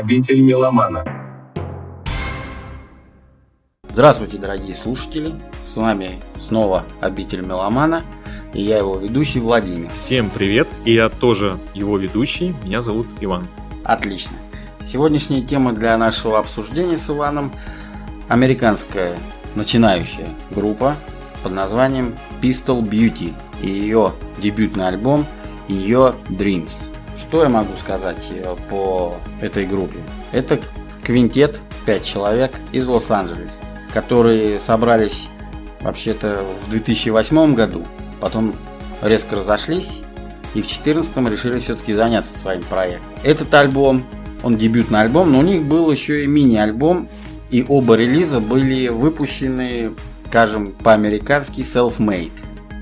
Обитель меломана. Здравствуйте, дорогие слушатели! С вами снова Обитель Меломана и я его ведущий Владимир. Всем привет! И я тоже его ведущий. Меня зовут Иван. Отлично. Сегодняшняя тема для нашего обсуждения с Иваном – американская начинающая группа под названием Pistol Beauty и ее дебютный альбом In Your Dreams. Что я могу сказать э, по этой группе? Это квинтет, 5 человек из Лос-Анджелеса, которые собрались вообще-то в 2008 году, потом резко разошлись и в 2014 решили все-таки заняться своим проектом. Этот альбом, он дебютный альбом, но у них был еще и мини-альбом, и оба релиза были выпущены, скажем, по-американски self-made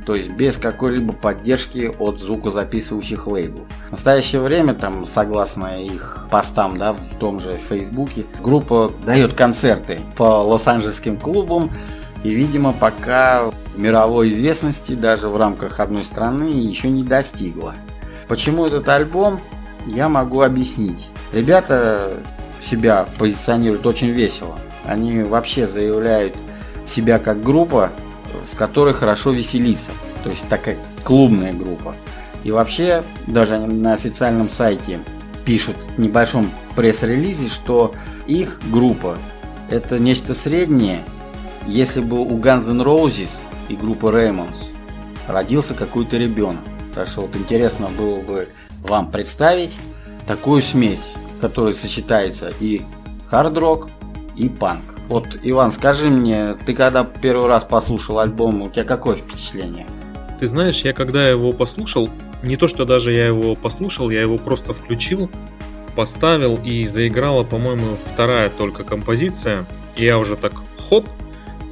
то есть без какой-либо поддержки от звукозаписывающих лейблов. В настоящее время, там, согласно их постам да, в том же Фейсбуке, группа дает концерты по лос-анджелесским клубам и, видимо, пока мировой известности даже в рамках одной страны еще не достигла. Почему этот альбом, я могу объяснить. Ребята себя позиционируют очень весело. Они вообще заявляют себя как группа, с которой хорошо веселиться. То есть такая клубная группа. И вообще, даже на официальном сайте пишут в небольшом пресс-релизе, что их группа это нечто среднее, если бы у Guns N' Roses и группы Raymonds родился какой-то ребенок. Так что вот интересно было бы вам представить такую смесь, которая сочетается и хард-рок, и панк. Вот, Иван, скажи мне, ты когда первый раз послушал альбом, у тебя какое впечатление? Ты знаешь, я когда его послушал, не то что даже я его послушал, я его просто включил, поставил и заиграла, по-моему, вторая только композиция. И я уже так хоп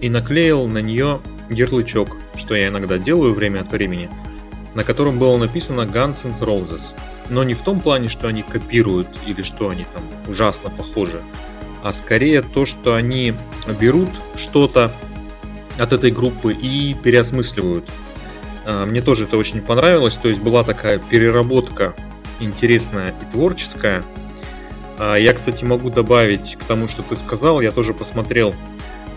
и наклеил на нее ярлычок, что я иногда делаю время от времени, на котором было написано Guns N' Roses. Но не в том плане, что они копируют или что они там ужасно похожи, а скорее то, что они берут что-то от этой группы и переосмысливают. А, мне тоже это очень понравилось, то есть была такая переработка интересная и творческая. А, я, кстати, могу добавить к тому, что ты сказал, я тоже посмотрел,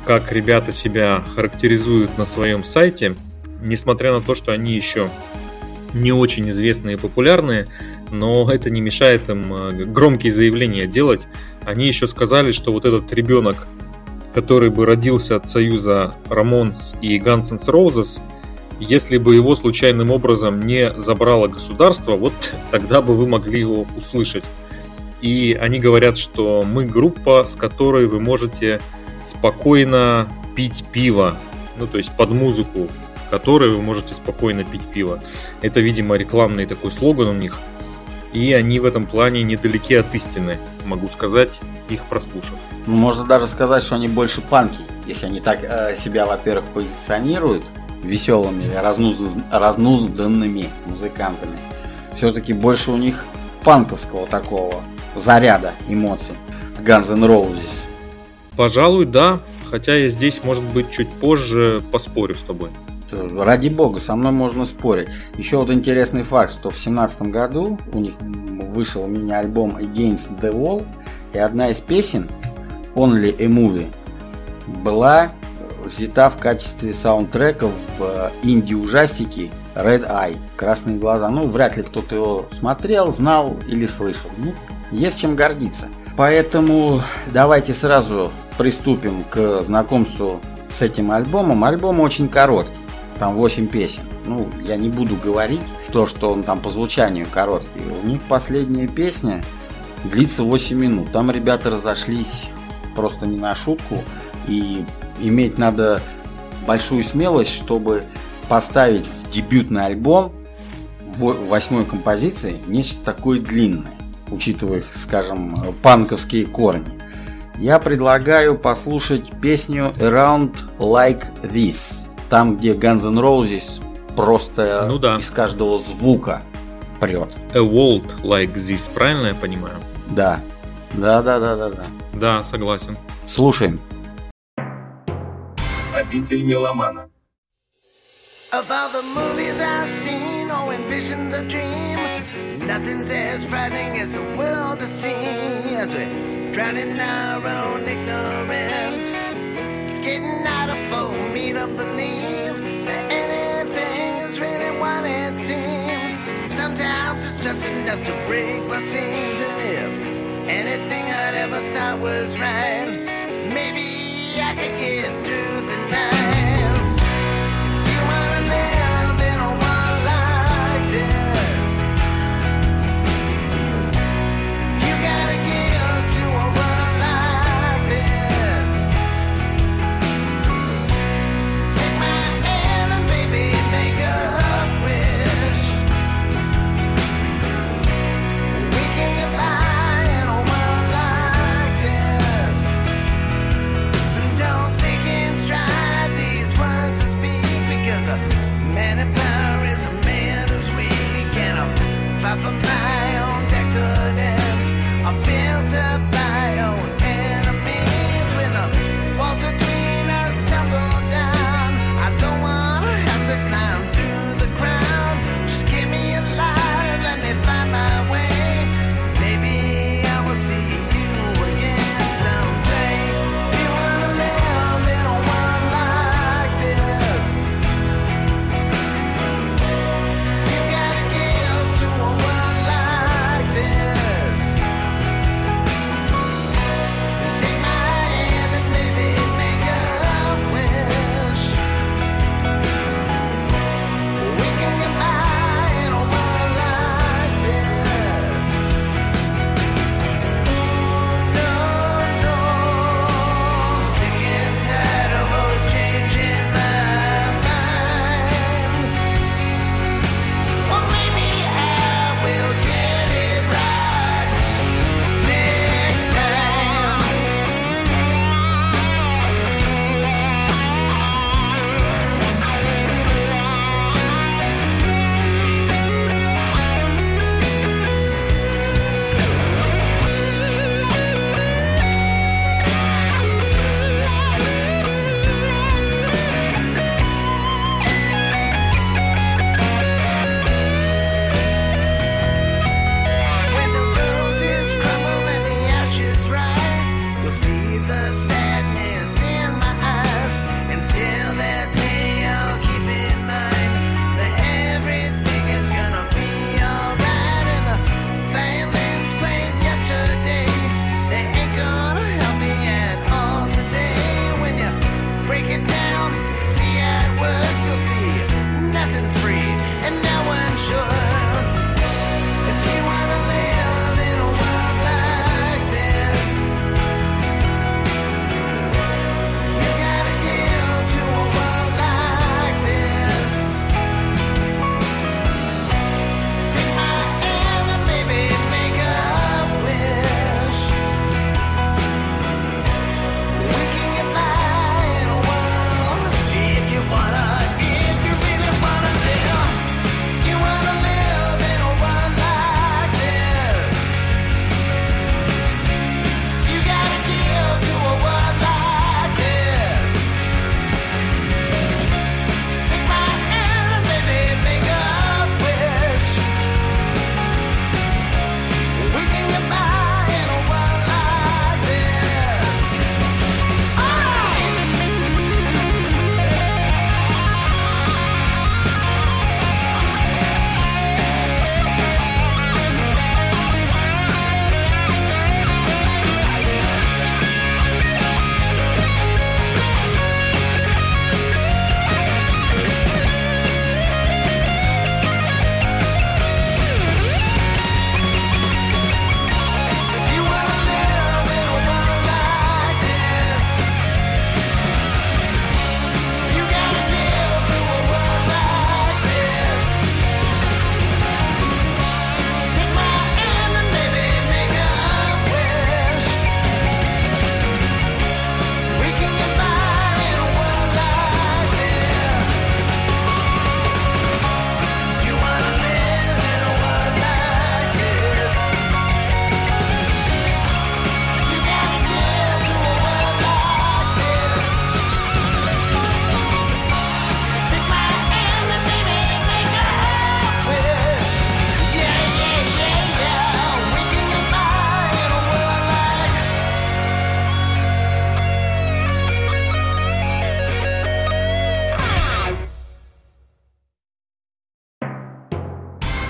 как ребята себя характеризуют на своем сайте, несмотря на то, что они еще не очень известные и популярные, но это не мешает им э, громкие заявления делать. Они еще сказали, что вот этот ребенок, который бы родился от союза Рамонс и Guns N' если бы его случайным образом не забрало государство, вот тогда бы вы могли его услышать. И они говорят, что мы группа, с которой вы можете спокойно пить пиво, ну то есть под музыку, которой вы можете спокойно пить пиво. Это, видимо, рекламный такой слоган у них – и они в этом плане недалеки от истины, могу сказать, их прослушав. Можно даже сказать, что они больше панки, если они так э, себя, во-первых, позиционируют веселыми, разнуз... разнузданными музыкантами. Все-таки больше у них панковского такого заряда эмоций. Guns N' Roses. Пожалуй, да. Хотя я здесь, может быть, чуть позже поспорю с тобой. Ради бога, со мной можно спорить. Еще вот интересный факт, что в семнадцатом году у них вышел мини-альбом Against the Wall, и одна из песен, Only a Movie, была взята в качестве саундтрека в инди-ужастике Red Eye, Красные глаза. Ну, вряд ли кто-то его смотрел, знал или слышал. Ну, есть чем гордиться. Поэтому давайте сразу приступим к знакомству с этим альбомом. Альбом очень короткий там 8 песен. Ну, я не буду говорить то, что он там по звучанию короткий. У них последняя песня длится 8 минут. Там ребята разошлись просто не на шутку. И иметь надо большую смелость, чтобы поставить в дебютный альбом восьмой композиции нечто такое длинное, учитывая их, скажем, панковские корни. Я предлагаю послушать песню Around Like This там, где Guns N' Roses просто ну, да. из каждого звука прет. A world like this, правильно я понимаю? Да. Да, да, да, да, да. Да, согласен. Слушаем. Обитель меломана. Of all the movies I've seen, oh, in visions a dream. Nothing's as frightening as the world to see as we drown in our own ignorance. It's getting out of for me to believe that anything is really what it seems. Sometimes it's just enough to break my seams, and if anything I'd ever thought was right, maybe I could get through the night.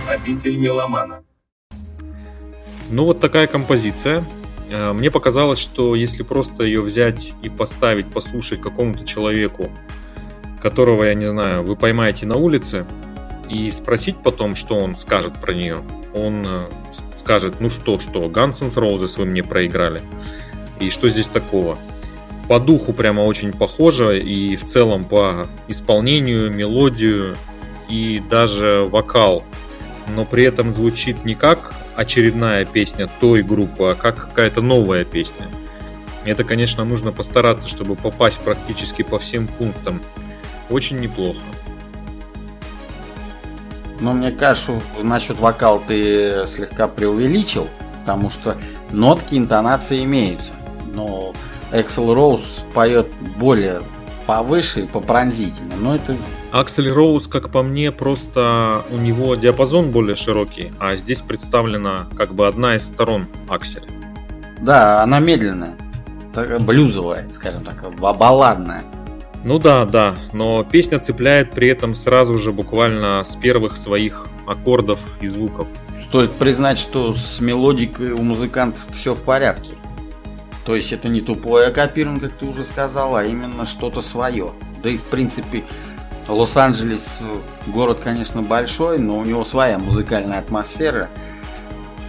Обитель меломана. Ну вот такая композиция. Э, Мне показалось, что если просто ее взять и поставить, послушать какому-то человеку, которого, я не знаю, вы поймаете на улице, и спросить потом, что он скажет про нее, он э, скажет, ну что, что, Guns N' Roses вы мне проиграли. И что здесь такого? По духу прямо очень похоже, и в целом по исполнению, мелодию и даже вокал. Но при этом звучит не как очередная песня той группы, а как какая-то новая песня. Это, конечно, нужно постараться, чтобы попасть практически по всем пунктам. Очень неплохо. Но мне кажется, насчет вокала ты слегка преувеличил, потому что нотки, интонации имеются. Но Эксел Роуз поет более повыше и попронзительно. Но это Аксель Роуз, как по мне, просто у него диапазон более широкий, а здесь представлена как бы одна из сторон Акселя. Да, она медленная, блюзовая, скажем так, ба- балладная. Ну да, да, но песня цепляет при этом сразу же буквально с первых своих аккордов и звуков. Стоит признать, что с мелодикой у музыкантов все в порядке. То есть это не тупое копирование, как ты уже сказал, а именно что-то свое. Да и в принципе Лос-Анджелес город, конечно, большой, но у него своя музыкальная атмосфера.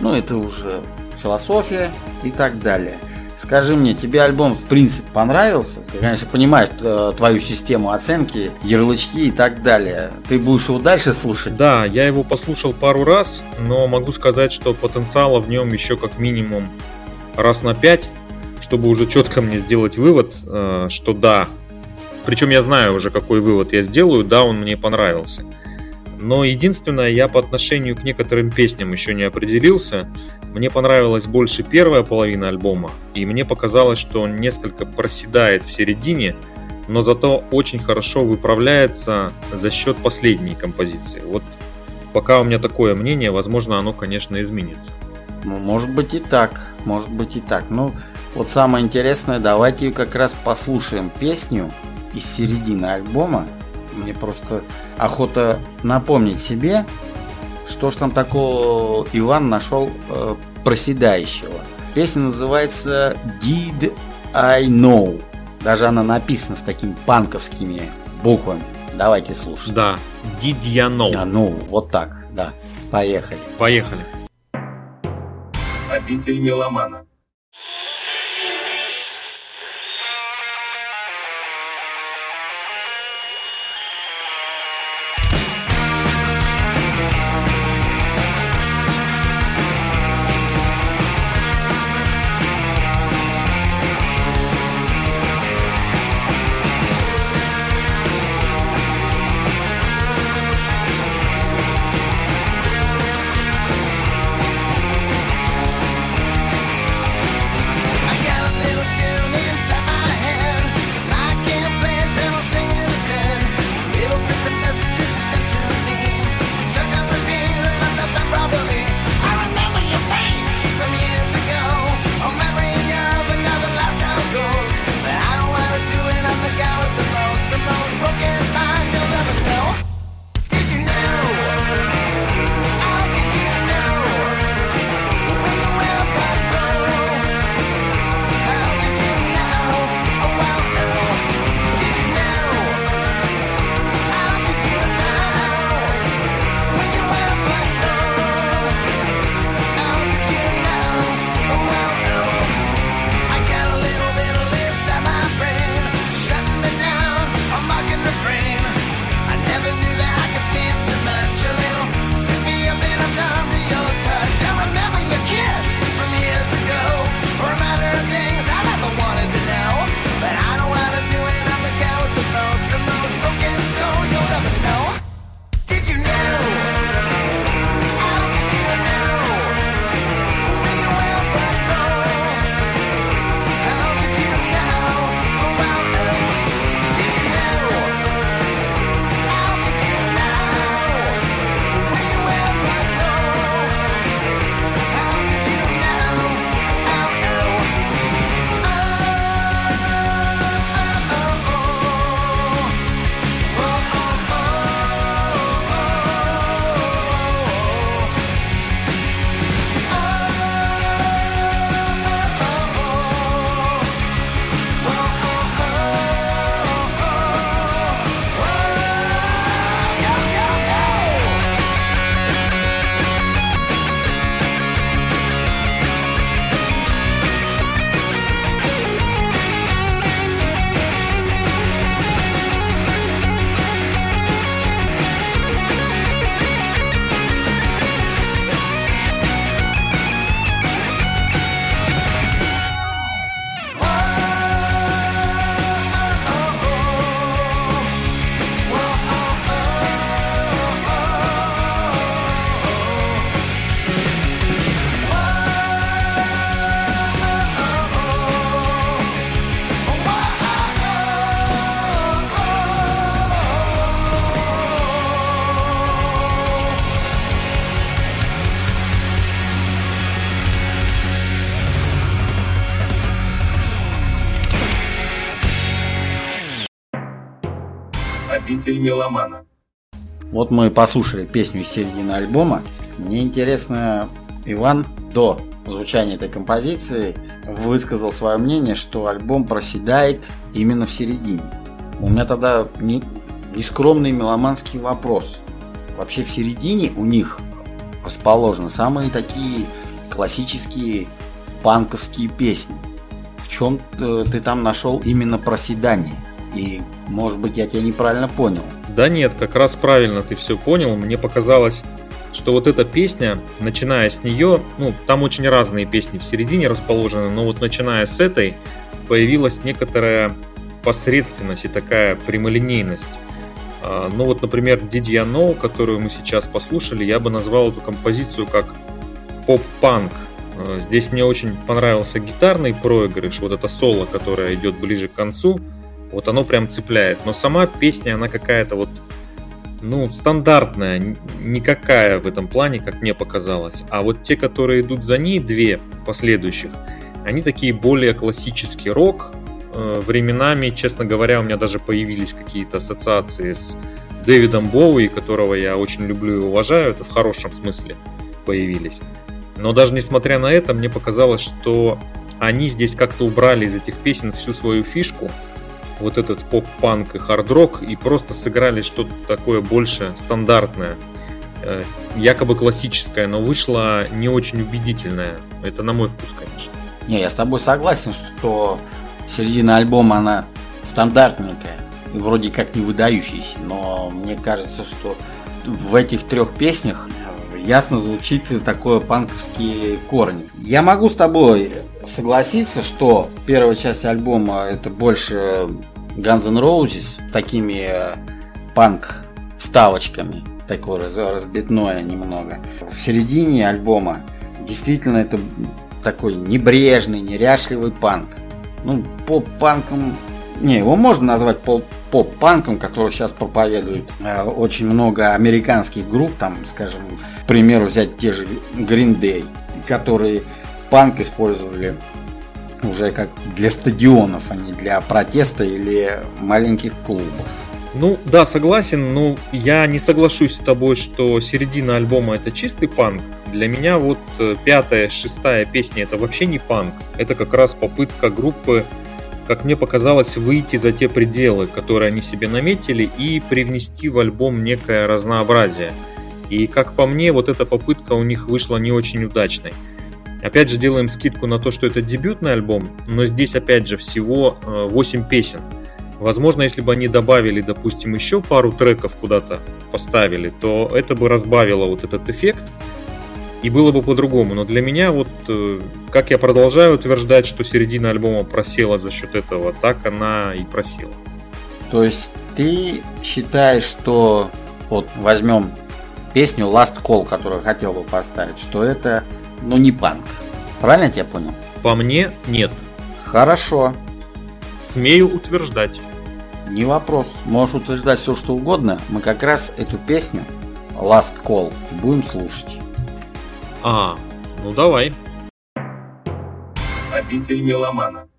Ну, это уже философия и так далее. Скажи мне, тебе альбом в принципе понравился? Ты, конечно, понимаешь э, твою систему оценки, ярлычки и так далее. Ты будешь его дальше слушать? Да, я его послушал пару раз, но могу сказать, что потенциала в нем еще как минимум раз на пять, чтобы уже четко мне сделать вывод, э, что да. Причем я знаю уже, какой вывод я сделаю, да, он мне понравился. Но единственное, я по отношению к некоторым песням еще не определился. Мне понравилась больше первая половина альбома, и мне показалось, что он несколько проседает в середине, но зато очень хорошо выправляется за счет последней композиции. Вот пока у меня такое мнение, возможно, оно, конечно, изменится. Ну, может быть и так, может быть и так. Ну, вот самое интересное, давайте как раз послушаем песню из середины альбома. Мне просто охота напомнить себе, что ж там такого Иван нашел э, проседающего. Песня называется Did I Know. Даже она написана с такими панковскими буквами. Давайте слушать. Да, Did ya know? А, ну, вот так, да. Поехали. Поехали. Обитель меломана. Обитель меломана. Вот мы послушали песню из середины альбома. Мне интересно, Иван до звучания этой композиции высказал свое мнение, что альбом проседает именно в середине. У меня тогда не, нескромный меломанский вопрос. Вообще в середине у них расположены самые такие классические панковские песни. В чем ты там нашел именно проседание? И, может быть, я тебя неправильно понял. Да нет, как раз правильно ты все понял. Мне показалось, что вот эта песня, начиная с нее, ну, там очень разные песни в середине расположены, но вот начиная с этой, появилась некоторая посредственность и такая прямолинейность. А, ну вот, например, Did You Know, которую мы сейчас послушали, я бы назвал эту композицию как поп-панк. А, здесь мне очень понравился гитарный проигрыш, вот это соло, которое идет ближе к концу – вот оно прям цепляет. Но сама песня, она какая-то вот, ну, стандартная, никакая в этом плане, как мне показалось. А вот те, которые идут за ней, две последующих, они такие более классический рок. Э, временами, честно говоря, у меня даже появились какие-то ассоциации с Дэвидом Боуи, которого я очень люблю и уважаю, это в хорошем смысле появились. Но даже несмотря на это, мне показалось, что они здесь как-то убрали из этих песен всю свою фишку, вот этот поп-панк и хард-рок и просто сыграли что-то такое больше стандартное, э, якобы классическое, но вышло не очень убедительное. Это на мой вкус, конечно. Не, я с тобой согласен, что середина альбома, она стандартненькая, вроде как не выдающаяся, но мне кажется, что в этих трех песнях ясно звучит такое панковские корни. Я могу с тобой согласиться, что первая часть альбома это больше Guns N' Roses такими э, панк вставочками, такое разбитное немного. В середине альбома действительно это такой небрежный, неряшливый панк. Ну, поп-панком... Не, его можно назвать поп-панком, который сейчас проповедует э, очень много американских групп, там, скажем, к примеру, взять те же Green Day, которые панк использовали уже как для стадионов, а не для протеста или маленьких клубов. Ну да, согласен, но я не соглашусь с тобой, что середина альбома это чистый панк. Для меня вот э, пятая, шестая песня это вообще не панк. Это как раз попытка группы, как мне показалось, выйти за те пределы, которые они себе наметили и привнести в альбом некое разнообразие. И как по мне, вот эта попытка у них вышла не очень удачной. Опять же делаем скидку на то, что это дебютный альбом, но здесь опять же всего 8 э, песен. Возможно, если бы они добавили, допустим, еще пару треков куда-то поставили, то это бы разбавило вот этот эффект и было бы по-другому. Но для меня вот, э, как я продолжаю утверждать, что середина альбома просела за счет этого, так она и просела. То есть ты считаешь, что вот возьмем песню Last Call, которую хотел бы поставить, что это но не панк. Правильно я тебя понял? По мне, нет. Хорошо. Смею утверждать. Не вопрос. Можешь утверждать все, что угодно. Мы как раз эту песню Last Call будем слушать. А, ну давай. Обитель меломана.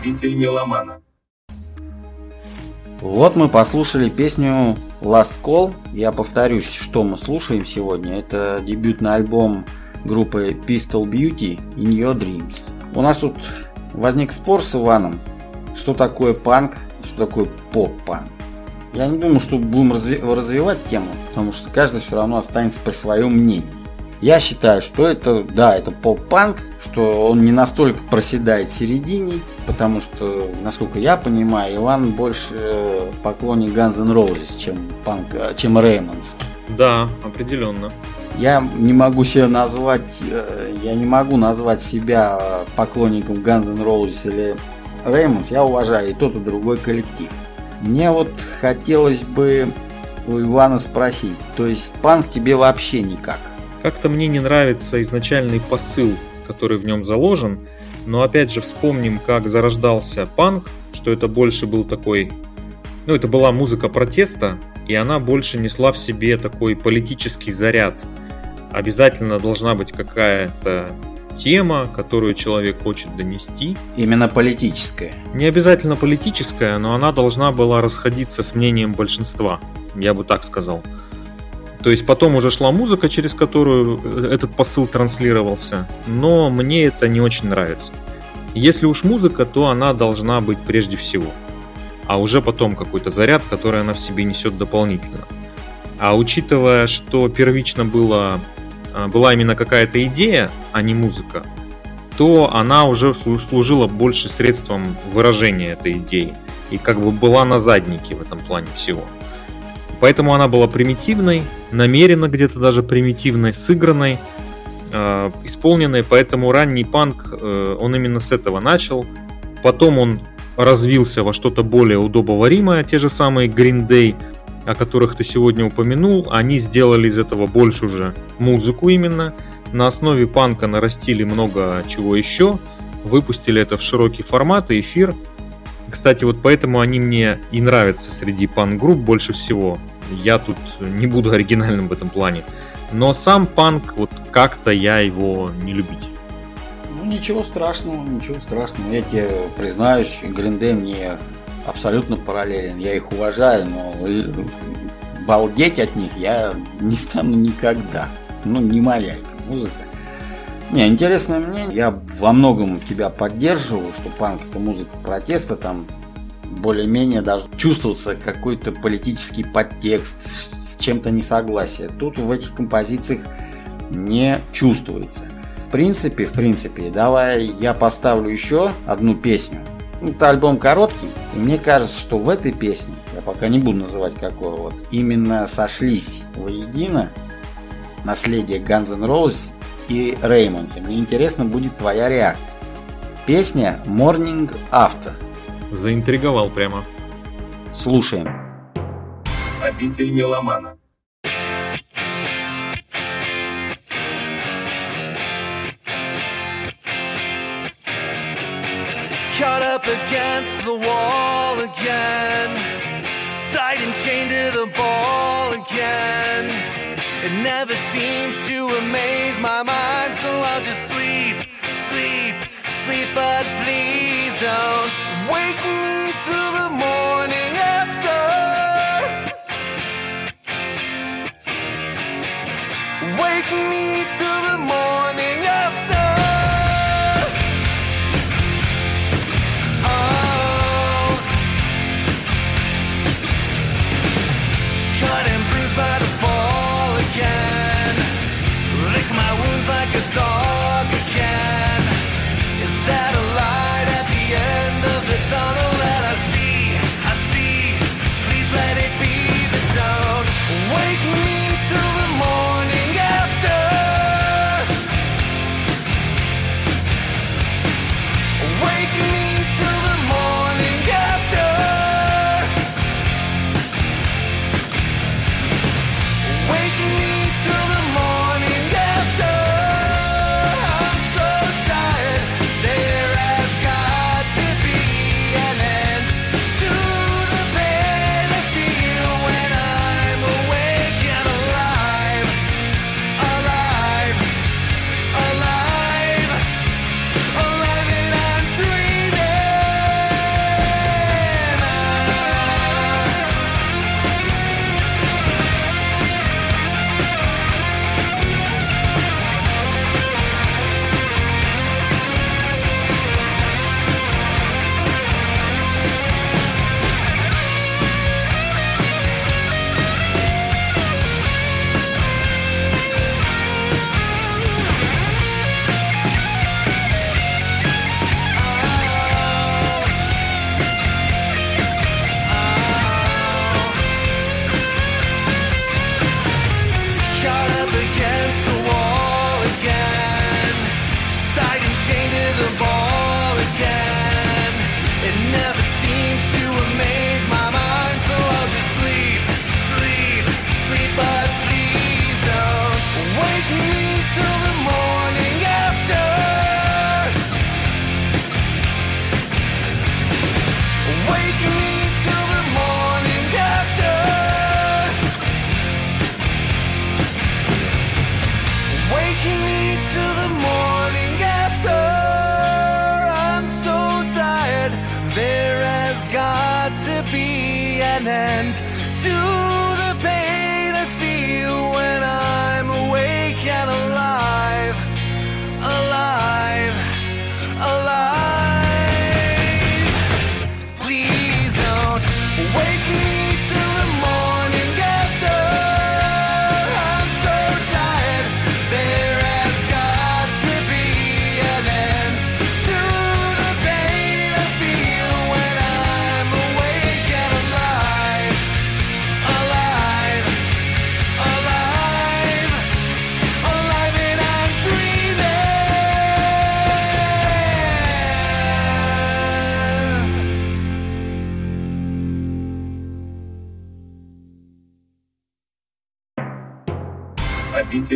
Обитель меломана. Вот мы послушали песню Last Call. Я повторюсь, что мы слушаем сегодня. Это дебютный альбом группы Pistol Beauty In Your Dreams. У нас тут возник спор с Иваном, что такое панк, что такое поп-панк. Я не думаю, что будем развивать тему, потому что каждый все равно останется при своем мнении. Я считаю, что это, да, это поп-панк, что он не настолько проседает в середине, потому что, насколько я понимаю, Иван больше э, поклонник Guns N' Roses, чем панк, э, чем Реймонс. Да, определенно. Я не могу себя назвать, э, я не могу назвать себя поклонником Guns N' Roses или Реймонс. Я уважаю и тот, и другой коллектив. Мне вот хотелось бы у Ивана спросить, то есть панк тебе вообще никак? Как-то мне не нравится изначальный посыл, который в нем заложен, но опять же вспомним, как зарождался панк, что это больше был такой, ну это была музыка протеста, и она больше несла в себе такой политический заряд. Обязательно должна быть какая-то тема, которую человек хочет донести. Именно политическая. Не обязательно политическая, но она должна была расходиться с мнением большинства, я бы так сказал. То есть потом уже шла музыка, через которую э, этот посыл транслировался, но мне это не очень нравится. Если уж музыка, то она должна быть прежде всего, а уже потом какой-то заряд, который она в себе несет дополнительно. А учитывая, что первично было, э, была именно какая-то идея, а не музыка, то она уже служила больше средством выражения этой идеи и как бы была на заднике в этом плане всего. Поэтому она была примитивной, намеренно где-то даже примитивной, сыгранной, э, исполненной. Поэтому ранний панк, э, он именно с этого начал. Потом он развился во что-то более удобоваримое, те же самые Green Day, о которых ты сегодня упомянул, они сделали из этого больше уже музыку именно. На основе панка нарастили много чего еще, выпустили это в широкий формат и эфир – кстати, вот поэтому они мне и нравятся среди панк-групп больше всего. Я тут не буду оригинальным в этом плане. Но сам панк, вот как-то я его не любитель. Ну ничего страшного, ничего страшного. Я тебе признаюсь, Гриндей мне абсолютно параллелен. Я их уважаю, но балдеть от них я не стану никогда. Ну, не моя эта музыка. Не, интересное мнение. Я во многом тебя поддерживаю, что панк это музыка протеста, там более-менее даже чувствоваться какой-то политический подтекст, с чем-то несогласие. Тут в этих композициях не чувствуется. В принципе, в принципе, давай я поставлю еще одну песню. Это альбом короткий, и мне кажется, что в этой песне, я пока не буду называть какой вот, именно сошлись воедино наследие Guns N' Roses и Реймонсе. Мне интересно будет твоя реакция. Песня Morning After. Заинтриговал прямо. Слушаем. Обитель меломана. Caught up against the wall again Tied and chained to the ball again It never seems to amaze my mind, so I'll just sleep, sleep, sleep, but please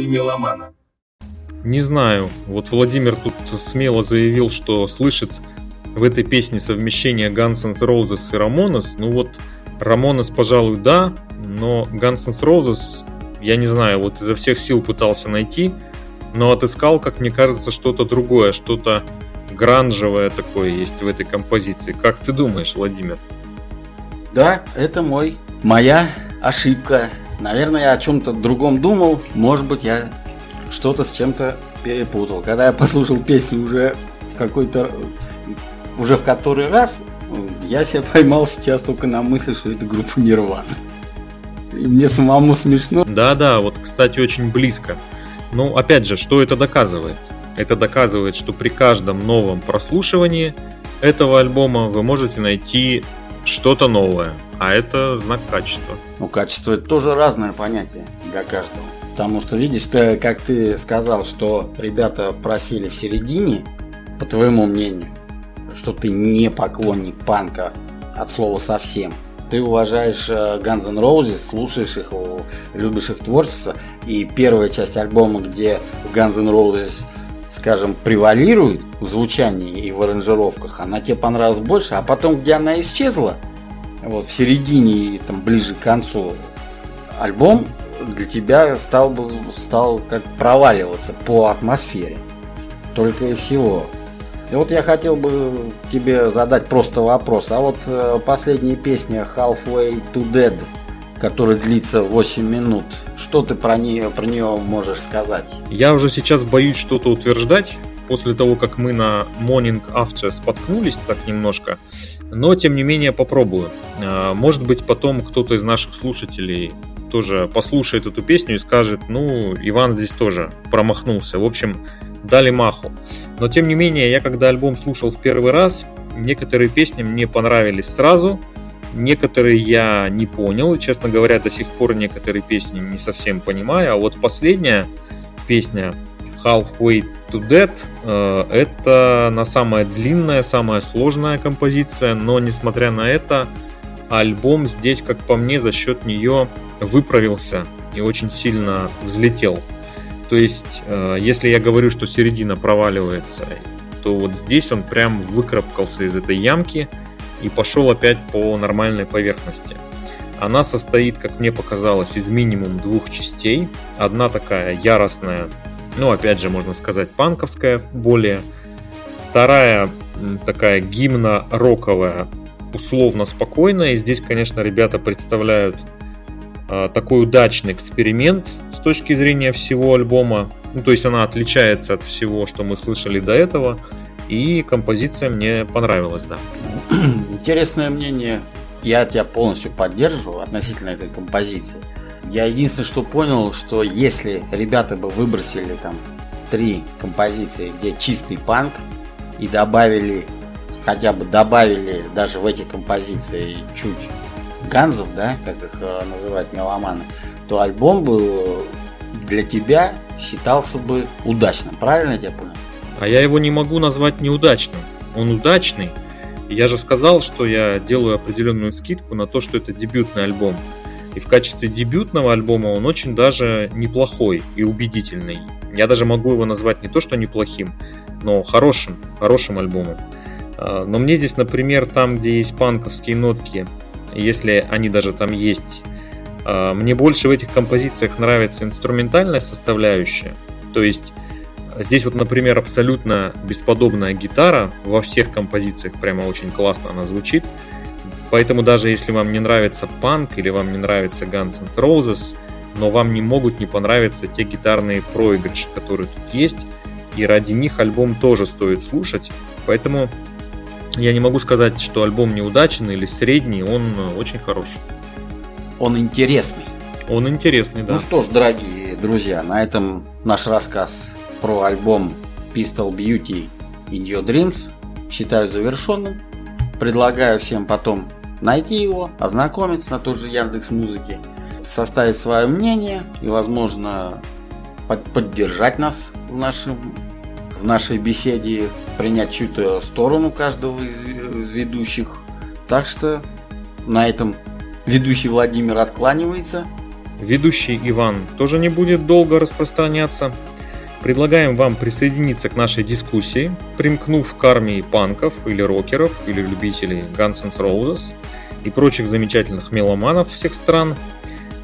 меломана. Не знаю. Вот Владимир тут смело заявил, что слышит в этой песне совмещение Guns N' Roses и Ramones. Ну вот Ramones, пожалуй, да, но Guns N' Roses, я не знаю, вот изо всех сил пытался найти, но отыскал, как мне кажется, что-то другое, что-то гранжевое такое есть в этой композиции. Как ты думаешь, Владимир? Да, это мой, моя ошибка. Наверное, я о чем-то другом думал. Может быть, я что-то с чем-то перепутал. Когда я послушал песню уже в какой-то уже в который раз, я себя поймал сейчас только на мысли, что это группа Нирвана. И мне самому смешно. Да-да, вот, кстати, очень близко. Ну, опять же, что это доказывает? Это доказывает, что при каждом новом прослушивании этого альбома вы можете найти что-то новое, а это знак качества. Ну, качество это тоже разное понятие для каждого. Потому что, видишь, ты, как ты сказал, что ребята просили в середине, по твоему мнению, что ты не поклонник панка от слова совсем. Ты уважаешь э, Guns N' Roses, слушаешь их, любишь их творчество, и первая часть альбома, где Guns N' Roses, скажем, превалирует в звучании и в аранжировках, она тебе понравилась больше, а потом, где она исчезла, вот в середине и там ближе к концу альбом для тебя стал бы стал как проваливаться по атмосфере. Только и всего. И вот я хотел бы тебе задать просто вопрос. А вот э, последняя песня Halfway to Dead, которая длится 8 минут, что ты про нее, про нее можешь сказать? Я уже сейчас боюсь что-то утверждать, после того, как мы на Morning After споткнулись так немножко, но тем не менее попробую. А, Может быть потом кто-то из наших слушателей тоже послушает эту песню и скажет, ну, Иван здесь тоже промахнулся. В общем, дали маху. Но тем не менее, я когда альбом слушал в первый раз, некоторые песни мне понравились сразу, некоторые я не понял. Честно говоря, до сих пор некоторые песни не совсем понимаю. А вот последняя песня Halfway to Dead э, это на самая длинная, самая сложная композиция, но несмотря на это, альбом здесь, как по мне, за счет нее выправился и очень сильно взлетел. То есть, э, если я говорю, что середина проваливается, то вот здесь он прям выкрапкался из этой ямки и пошел опять по нормальной поверхности. Она состоит, как мне показалось, из минимум двух частей. Одна такая яростная, ну, опять же, можно сказать, панковская более. Вторая такая гимно-роковая, условно спокойная. И здесь, конечно, ребята представляют а, такой удачный эксперимент с точки зрения всего альбома. Ну, то есть она отличается от всего, что мы слышали до этого. И композиция мне понравилась, да. Интересное мнение. Я тебя полностью поддерживаю относительно этой композиции. Я единственное, что понял, что если ребята бы выбросили там три композиции, где чистый панк, и добавили, хотя бы добавили даже в эти композиции чуть ганзов, да, как их э, называют меломаны, то альбом бы э, для тебя считался бы удачным. Правильно я тебя понял? А я его не могу назвать неудачным. Он удачный. Я же сказал, что я делаю определенную скидку на то, что это дебютный альбом. И в качестве дебютного альбома он очень даже неплохой и убедительный. Я даже могу его назвать не то, что неплохим, но хорошим, хорошим альбомом. А, Но мне здесь, например, там, где есть панковские нотки, если они даже там есть, а, мне больше в этих композициях нравится инструментальная составляющая. То есть здесь вот, например, абсолютно бесподобная гитара во всех композициях, прямо очень классно она звучит. Поэтому даже если вам не нравится панк или вам не нравится Guns N' Roses, но вам не могут не понравиться те гитарные проигрыши, которые тут есть, и ради них альбом тоже стоит слушать. Поэтому я не могу сказать, что альбом неудачен или средний, он очень хороший. Он интересный. Он интересный, да. Ну что ж, дорогие друзья, на этом наш рассказ про альбом Pistol Beauty in Your Dreams считаю завершенным. Предлагаю всем потом найти его, ознакомиться на тот же Яндекс Музыке, составить свое мнение и, возможно, поддержать нас в, нашем, в нашей беседе, принять чью-то сторону каждого из ведущих. Так что на этом ведущий Владимир откланивается. Ведущий Иван тоже не будет долго распространяться. Предлагаем вам присоединиться к нашей дискуссии, примкнув к армии панков или рокеров или любителей Guns N' Roses и прочих замечательных меломанов всех стран.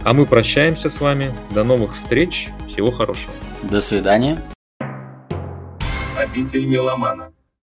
А мы прощаемся с вами. До новых встреч. Всего хорошего. До свидания. Обитель меломана.